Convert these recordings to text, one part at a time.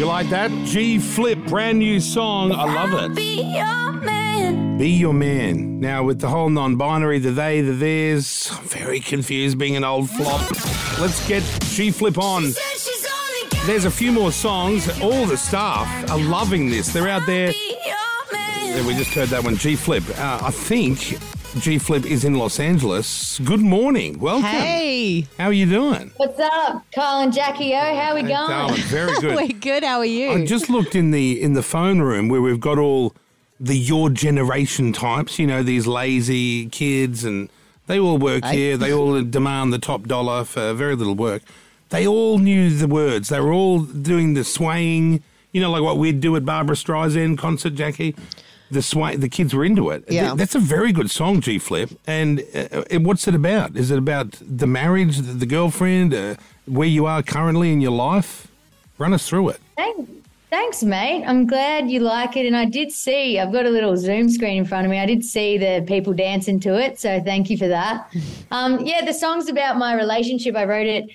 You like that? G Flip, brand new song. I love it. Be your man. Be your man. Now, with the whole non binary, the they, the theirs, I'm very confused being an old flop. Let's get G Flip on. Said she's only got There's a few more songs. All the staff are loving this. They're out there. be your man. Yeah, we just heard that one, G Flip. Uh, I think G Flip is in Los Angeles. Good morning. Welcome. Hey, How are you doing? What's up, Kyle and Jackie O? How are we going? Darling, very good. we're good. How are you? I just looked in the in the phone room where we've got all the your generation types. You know, these lazy kids, and they all work here. They all demand the top dollar for very little work. They all knew the words. They were all doing the swaying. You know, like what we'd do at Barbra Streisand concert, Jackie. The sway. The kids were into it. Yeah. That's a very good song, G Flip. And uh, what's it about? Is it about the marriage, the, the girlfriend, uh, where you are currently in your life? Run us through it. Thanks, thanks, mate. I'm glad you like it. And I did see, I've got a little Zoom screen in front of me. I did see the people dancing to it. So thank you for that. Um, yeah, the song's about my relationship. I wrote it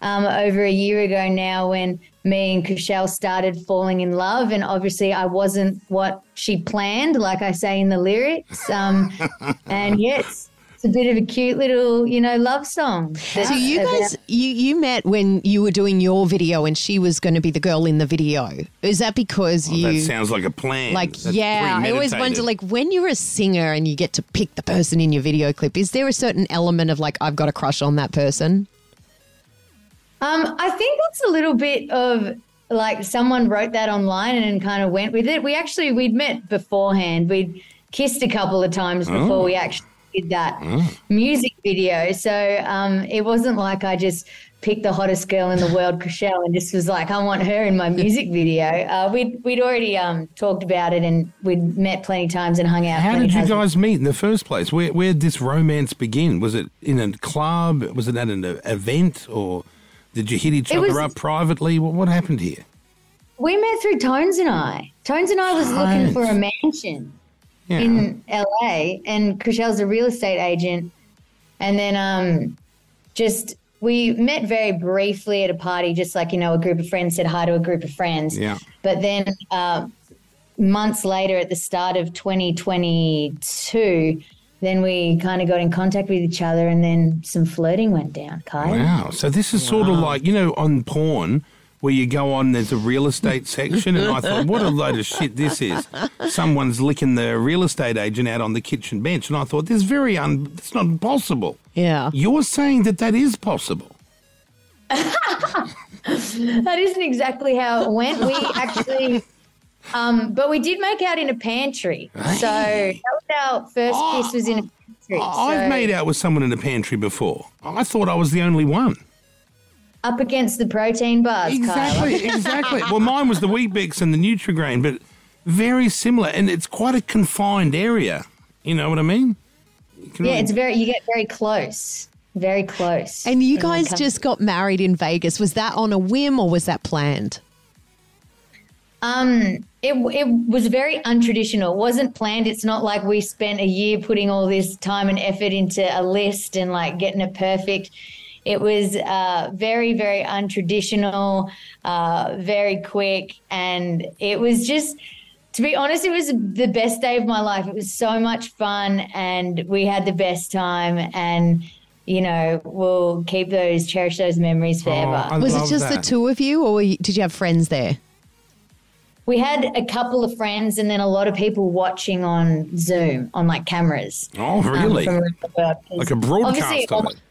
um, over a year ago now when me and Chrishell started falling in love. And obviously, I wasn't what she planned, like I say in the lyrics. Um, and yes. It's a bit of a cute little, you know, love song. so you guys, you you met when you were doing your video, and she was going to be the girl in the video. Is that because Well, you? that sounds like a plan. like That's yeah, I always wonder like when you're a singer and you get to pick the person in your video clip, is there a certain element of like I've got a crush on that person? Um, I think that's a little bit of like someone wrote that online and kind of went with it. We actually we'd met beforehand. We'd kissed a couple of times before we actually did that music video. So um, it wasn't like I just picked the hottest girl in the world, Chrishell, and just was like, I want her in my music video. Uh, we'd we'd already um, talked about it and we'd met plenty of times and hung out. How did you guys meet in the first place? Where where did this romance begin? Was it in a club? Was it at an event, or did you hit each It other was- up privately? What, what happened here? We met through Tones and I. Tones and I was looking for a mansion. Yeah. in LA, and Chrishell's a real estate agent. And then um, just we met very briefly at a party, just like you know, a group of friends said hi to a group of friends. Yeah. But then uh, months later, at the start of 2022, then we kind of got in contact with each other, and then some flirting went down. Kai. Wow. So this is sort of like you know on porn. Where you go on, there's a real estate section, and I thought, what a load of shit this is. Someone's licking the real estate agent out on the kitchen bench, and I thought, this is very un, it's not possible. Yeah. You're saying that that is possible. That isn't exactly how it went. We actually, um, but we did make out in a pantry. So that was our first kiss was in a pantry. I've So made out with someone in a pantry before. I thought I was the only one. up against the protein bars, Kyle. Exactly, exactly. Well, mine was the Weet-Bix and the Nutrigrain, but very similar, and it's quite a confined area. You know what I mean? Can Yeah, really- it's very. You get very close, very close. And you guys just got married in Vegas. Was that on a whim or was that planned? Um, it it was very untraditional. It wasn't planned. It's not like we spent a year putting all this time and effort into a list and like getting it perfect. It was uh, very, very untraditional, uh, very quick, and it was just. To be honest, it was the best day of my life. It was so much fun, and we had the best time. And you know, we'll keep those, cherish those memories forever. I Was it love just the two of you or you- did you have friends there? We had a couple of friends and then a lot of people watching on Zoom on like cameras. Oh, um, really? from around the world. like a broadcast of it.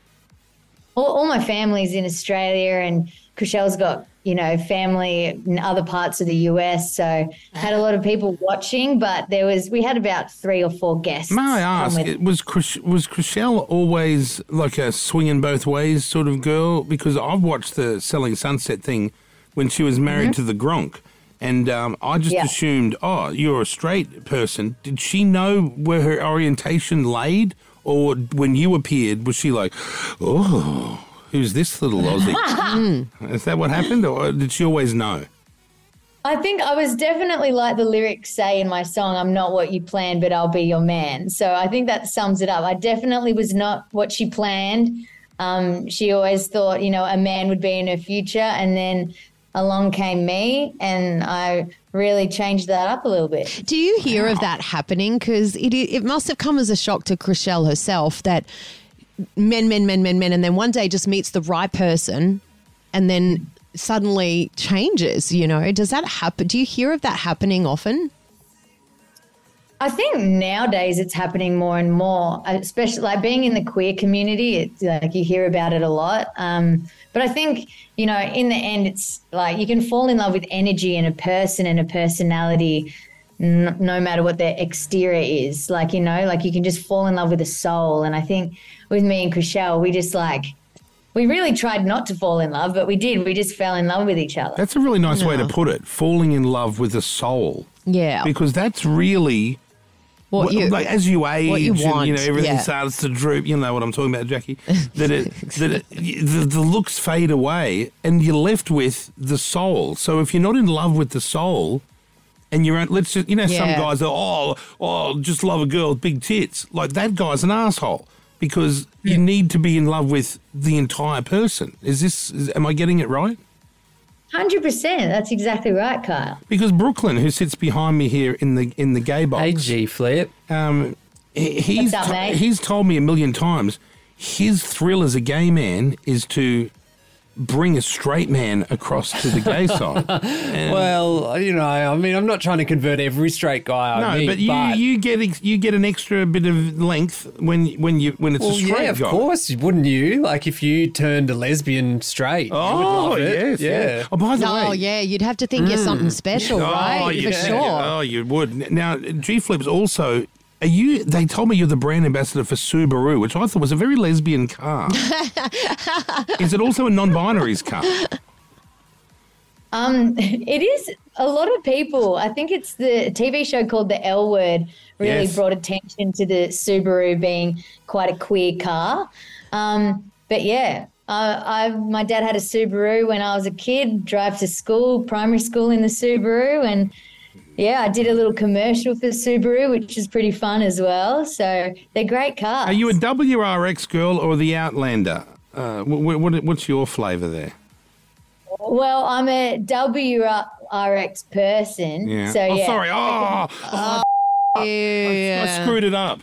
all, all my family's in Australia and Chrishell's got, you know, family in other parts of the US. So had a lot of people watching, but there was, we had about three or four guests. May I ask, it was Chris, was Chrishell always like a swinging both ways sort of girl? Because I've watched the Selling Sunset thing when she was married to the Gronk, and um, I just. Yeah. assumed, oh, you're a straight person. Did she know where her orientation laid, or when you appeared, was she like, oh, who's this little Aussie? Is that what happened, or did she always know? I think I was definitely like the lyrics say in my song, I'm not what you planned, but I'll be your man. So I think that sums it up. I definitely was not what she planned. Um, she always thought, you know, a man would be in her future. And then along came me, and I really changed that up a little bit. Do you hear of that happening? Because it, it must have come as a shock to Chrishell herself that men, men, men, men, men, and then one day just meets the right person and then suddenly changes, you know? Does that happen? Do you hear of that happening often? I think nowadays it's happening more and more, especially like being in the queer community. It's like you hear about it a lot. Um, but I think, you know, in the end, it's like you can fall in love with energy and a person and a personality n- no matter what their exterior is. Like, you know, like you can just fall in love with a soul. And I think with me and Chrishell, we just like, we really tried not to fall in love, but we did. We just fell in love with each other. That's a really nice way to put it. Falling in love with a soul. Yeah. Because that's really what What- you, like as you age, what you and, you know everything yeah. starts to droop. You know what I'm talking about, Jackie? That it, that it, the, the looks fade away, and you're left with the soul. So if you're not in love with the soul, and you're let's just you know some guys are oh oh just love a girl with big tits like that guy's an asshole because you need to be in love with the entire person. Is this is, am I getting it right? 100%. That's exactly right, Kyle. Because Brooklyn, who sits behind me here in the in the gay box, Hey, G Flip. um, he- he's up, to- he's told me a million times his thrill as a gay man is to bring a straight man across to the gay side. And- Well, you know, I mean, I'm not trying to convert every straight guy I no, meet, but you you get ex- you get an extra bit of length when when you when it's well, a straight yeah, of guy. course, wouldn't you? Like if you turned a lesbian straight, you would Oh love it. yes, yeah. Oh, by the way, Oh, yeah. You'd have to think you're mm. something special, oh, right? Oh, yeah. For sure. Oh, you would. Now, G Flip's also. Are you? They told me you're the brand ambassador for Subaru, which I thought was a very lesbian car. is it also a non-binaries car? Um, it is a lot of people. I think it's the TV show called The L Word really Yes. brought attention to the Subaru being quite a queer car. Um, but yeah, uh, I my dad had a Subaru when I was a kid. Drive to school, primary school in the Subaru, and yeah, I did a little commercial for Subaru, which is pretty fun as well. So they're great cars. Are you a WRX girl or the Outlander? Uh, what, what, what's your flavour there? well, I'm a WRX person. Yeah. So oh, yeah. sorry. Oh, oh, I Yeah. screwed it up.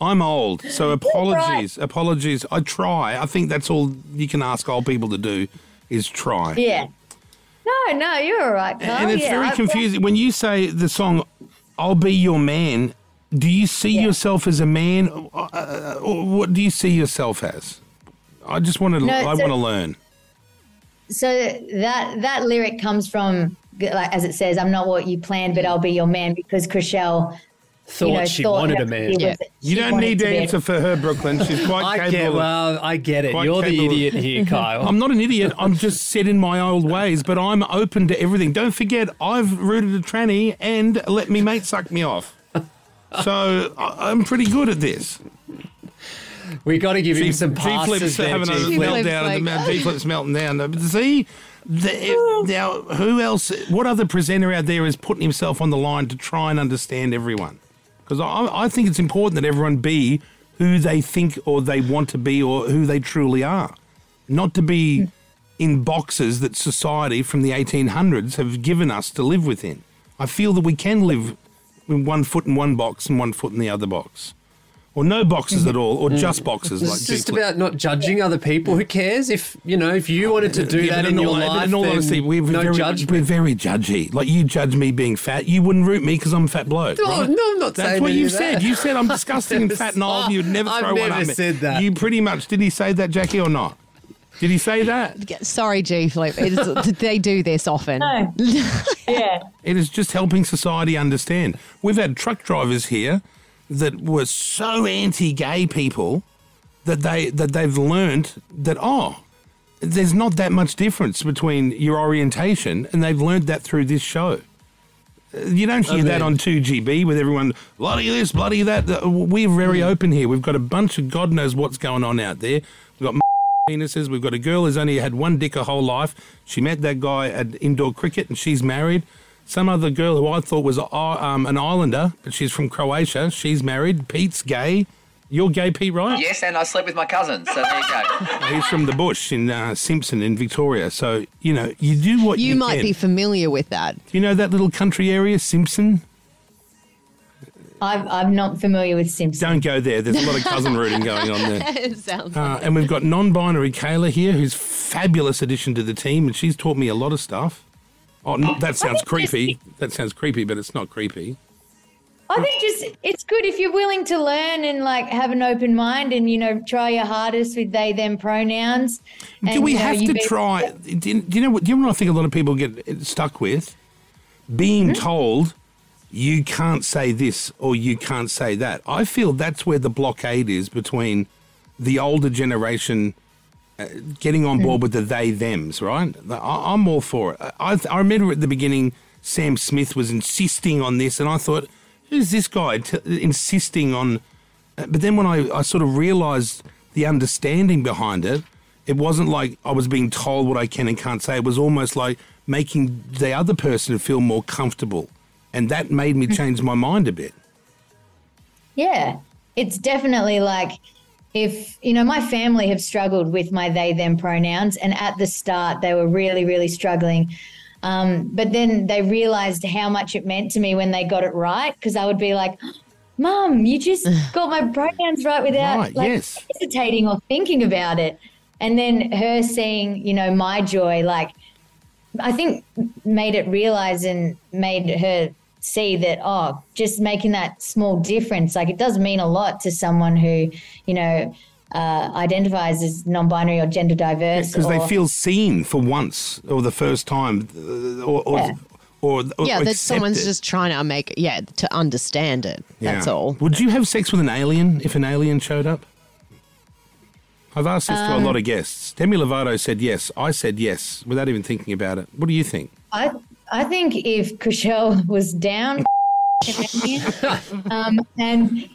I'm old, so apologies. Apologies. I try. I think that's all you can ask old people to do is try. Yeah. No, no, you're all right, Carl. and it's yeah, very I- confusing when you say the song "I'll Be Your Man." Do you see Yeah. yourself as a man, uh, uh, or what do you see yourself as? I just want to. No, I so- want to learn. So that that lyric comes from, like as it says, "I'm not what you planned, but I'll be your man." Because Chrishell, thought you know, she thought wanted a man. Yeah. was- You don't need to be a- answer for her, Brooklyn. She's quite I capable. get. of- Well, I get it. Quite You're the idiot here, Kyle. I'm not an idiot. I'm just set in my old ways, but I'm open to everything. Don't forget, I've rooted a tranny and let me mate suck me off. So I- I'm pretty good at this. we got to give him G- some G-Flip's passes there, having a G-Flip. G-Flip's meltdown. like- and the G Flip's melting down. See, the, now who else? What other presenter out there is putting himself on the line to try and understand everyone? Because I, I think it's important that everyone be who they think or they want to be or who they truly are, not to be hmm. in boxes that society from the 1800s have given us to live within. I feel that we can live with one foot in one box and one foot in the other box. Or no boxes at all, or mm-hmm. just boxes like It's just G-Flip. about not judging other people. Who cares if you know if you wanted to do Yeah, that in your all- but life? In all then honesty, we're no very, judgment. We're very judgy. Like you judge me being fat, you wouldn't root me because I'm a fat bloke. No, right? no, I'm not that. That's saying what any you of that. said. You said I'm disgusting and fat and old. You'd never I've throw one never at me. said that. You pretty much did. He say that, Jackie, or not? Did he say that? Sorry, G Flip. They do this often. No. yeah. It is just helping society understand. We've had truck drivers here that were so anti-gay people that they that they've learned that oh, there's not that much difference between your orientation, and they've learned that through this show. You don't hear that on 2GB with everyone bloody this, bloody that. We're very hmm. open here. We've got a bunch of God knows what's going on out there. We've got penises. We've got a girl who's only had one dick her whole life. She met that guy at indoor cricket and she's married. Some other girl who I thought was uh, um, an islander, but she's from Croatia. She's married. Pete's gay. You're gay, Pete, right? Yes, and I sleep with my cousin. So there you go. He's from the bush in uh, Simpson in Victoria. So, you know, you do what you, You might can. be familiar with that. Do you know that little country area, Simpson? I'm, I'm not familiar with Simpson. Don't go there. There's a lot of cousin rooting going on there. it sounds Uh, and we've got non-binary Kayla here, who's fabulous addition to the team, and she's taught me a lot of stuff. Oh, no, that sounds creepy. That sounds creepy, but it's not creepy. I think just it's good if you're willing to learn and like have an open mind and you know try your hardest with they them pronouns. do we you know, have to try? Do you, do you know what? Do you know what I think a lot of people get stuck with? Being hmm? told you can't say this or you can't say that. I feel that's where the blockade is between the older generation getting on board with the they thems. Right? I, I'm all for it. I, I remember at the beginning, Sam Smith was insisting on this, and I thought, who's this guy t- insisting on? Uh, But then when I, I sort of realised the understanding behind it, it wasn't like I was being told what I can and can't say. It was almost like making the other person feel more comfortable. And that made me change my mind a bit. Yeah, it's definitely like if you know my family have struggled with my they them pronouns, and at the start they were really really struggling. Um, but then they realized how much it meant to me when they got it right because I would be like, mom you just got my pronouns right without Right, like yes. hesitating or thinking about it." And then her seeing, you know, my joy, like I think made it realize and made her see that oh just making that small difference like it does mean a lot to someone who you know uh, identifies as non-binary or gender diverse Because they feel seen for once or the first time. uh, Or, or, Yeah. or, or yeah, that someone's it. just trying to make yeah to understand it. That's all. Would you have sex with an alien if an alien showed up? I've asked this to a Um, lot of guests. Demi Lovato said yes. I said yes without even thinking about it. What do you think? I I think if Chrishell was down um, and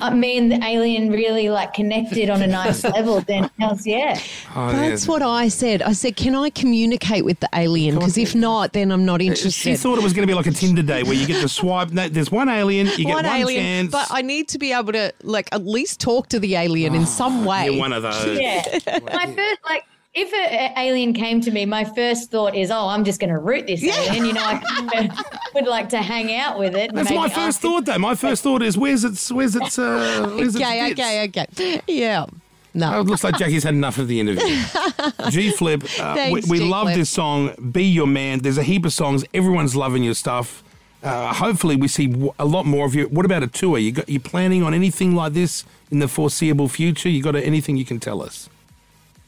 um, me and the alien really like connected on a nice level, then hells yeah. Oh, That's yeah. what I said. I said, can I communicate with the alien? Because if not, then I'm not interested. She thought it was going to be like a Tinder day where you get to swipe. No, there's one alien, you get one, alien, chance. but I need to be able to like at least talk to the alien in some way. You're one of those. Yeah. my first, like, if an alien came to me, my first thought is, oh, I'm just going to root this alien. You know, I would like to hang out with it. and That's my first ask it- thought, though. My first thought is, where's its, where's its, uh, where's its okay, okay, okay. Yeah. Oh, No. it looks like Jackie's had enough of the interview. G Flip, uh, we, Thanks, we love G-Flip. this song. Be your man. There's a heap of songs. Everyone's loving your stuff. Uh, hopefully, we see w- a lot more of you. What about a tour? You got you planning on anything like this in the foreseeable future? You got anything you can tell us?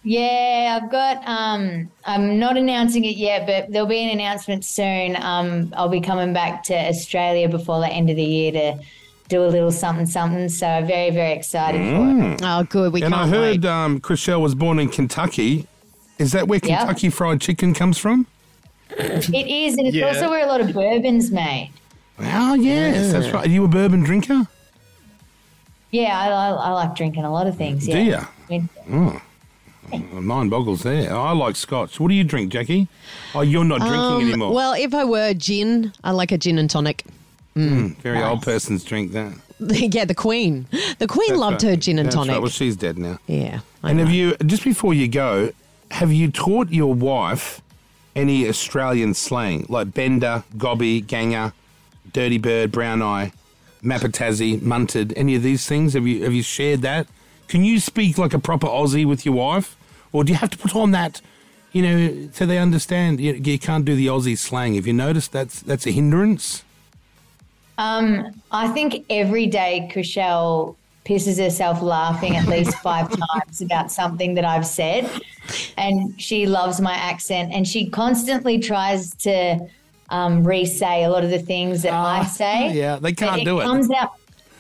Yeah, I've got. Um, I'm not announcing it yet, but there'll be an announcement soon. Um, I'll be coming back to Australia before the end of the year to do a little something, something. So very, very excited for it. Oh, good. We and can't I heard wait. um, Chrishell was born in Kentucky. Is that where Yeah. Kentucky Fried Chicken comes from? It is, and it's Yeah. also where a lot of bourbon's made. Oh yes, that's right. Are you a bourbon drinker? Yeah, I, I, I like drinking a lot of things. Yeah. Do you? I mean, Mine boggles there. I like scotch. What do you drink, Jackie? Oh, you're not drinking Um, anymore. well, if I were gin, I like a gin and tonic. Very old person's drink that. yeah, the Queen. The Queen That's loved right. her gin and That's tonic. Right. Well, she's dead now. yeah. I And have you just before you go, have you taught your wife any Australian slang like bender, gobby, ganger, dirty bird, brown eye, mapatazzi, munted? Any of these things? Have you have you shared that? Can you speak like a proper Aussie with your wife, or do you have to put on that? You know, so they understand you, you can't do the Aussie slang. Have you noticed that's that's a hindrance? Um, I think every day Chrishell pisses herself laughing at least five times about something that I've said. And she loves my accent and she constantly tries to um, re-say a lot of the things that I say. Ah, yeah, they can't do it. comes out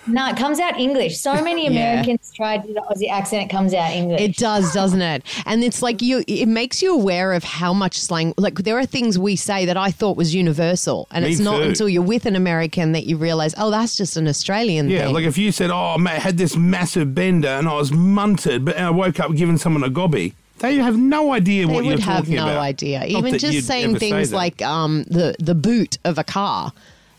no, it comes out English. So many Americans try to do the Aussie accent, it comes out English. It does, doesn't it? And it's like you it makes you aware of how much slang like there are things we say that I thought was universal. And Me it's not too. until you're with an American that you realize, oh, that's just an Australian thing. Yeah, thing. like if you said, "Oh, mate, I had this massive bender and I was munted, but I woke up giving someone a gobby," they have no idea they what you're talking about. They would have no about. idea. Even just saying ever say things like um, the the boot of a car.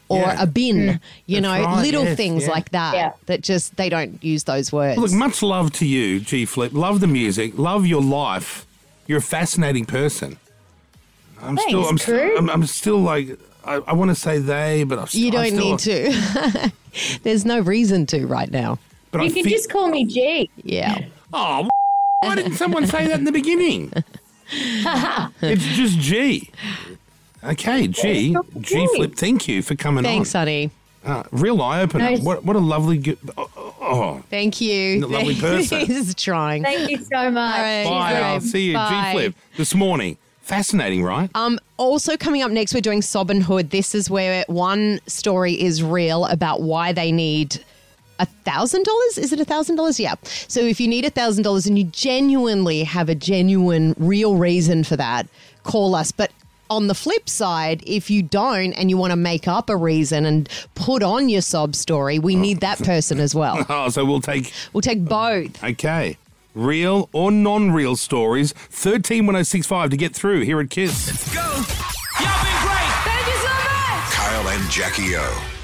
Or Yeah. a bin. Hmm. You know, right, little yes, things yeah. like that Yeah. that just they don't use those words. Look, much love to you, G Flip. Love the music. Love your life. You're a fascinating person. I'm Thanks, still, I'm, Drew. I'm, I'm still like, I, I want to say they, but I st- you don't still, need to. There's no reason to right now. But You I can feel- just call me G. Yeah. Oh, why didn't someone say that in the beginning? it's just G. Okay, G. G Flip, thank you for coming Thanks, on. honey. Uh, real eye opener. Nice. What, what a lovely. Go- oh, oh, oh. Thank you. A lovely person. He's trying. Thank you so much. All right. Bye. Bye. I'll see you, Bye. G Flip, this morning. Fascinating, right? Um, also coming up next, we're doing Sobbin Hood. This is where one story is real about why they need a thousand dollars. Is it a thousand dollars? Yeah. So if you need a thousand dollars and you genuinely have a genuine, real reason for that, call us. But on the flip side, if you don't and you want to make up a reason and put on your sob story, we need that person as well. Oh, so we'll take We'll take both. Okay. Real or non real stories. 131065 to get through here at Kiss. Go. Y'all been great. Thank you so much. Kyle and Jackie O.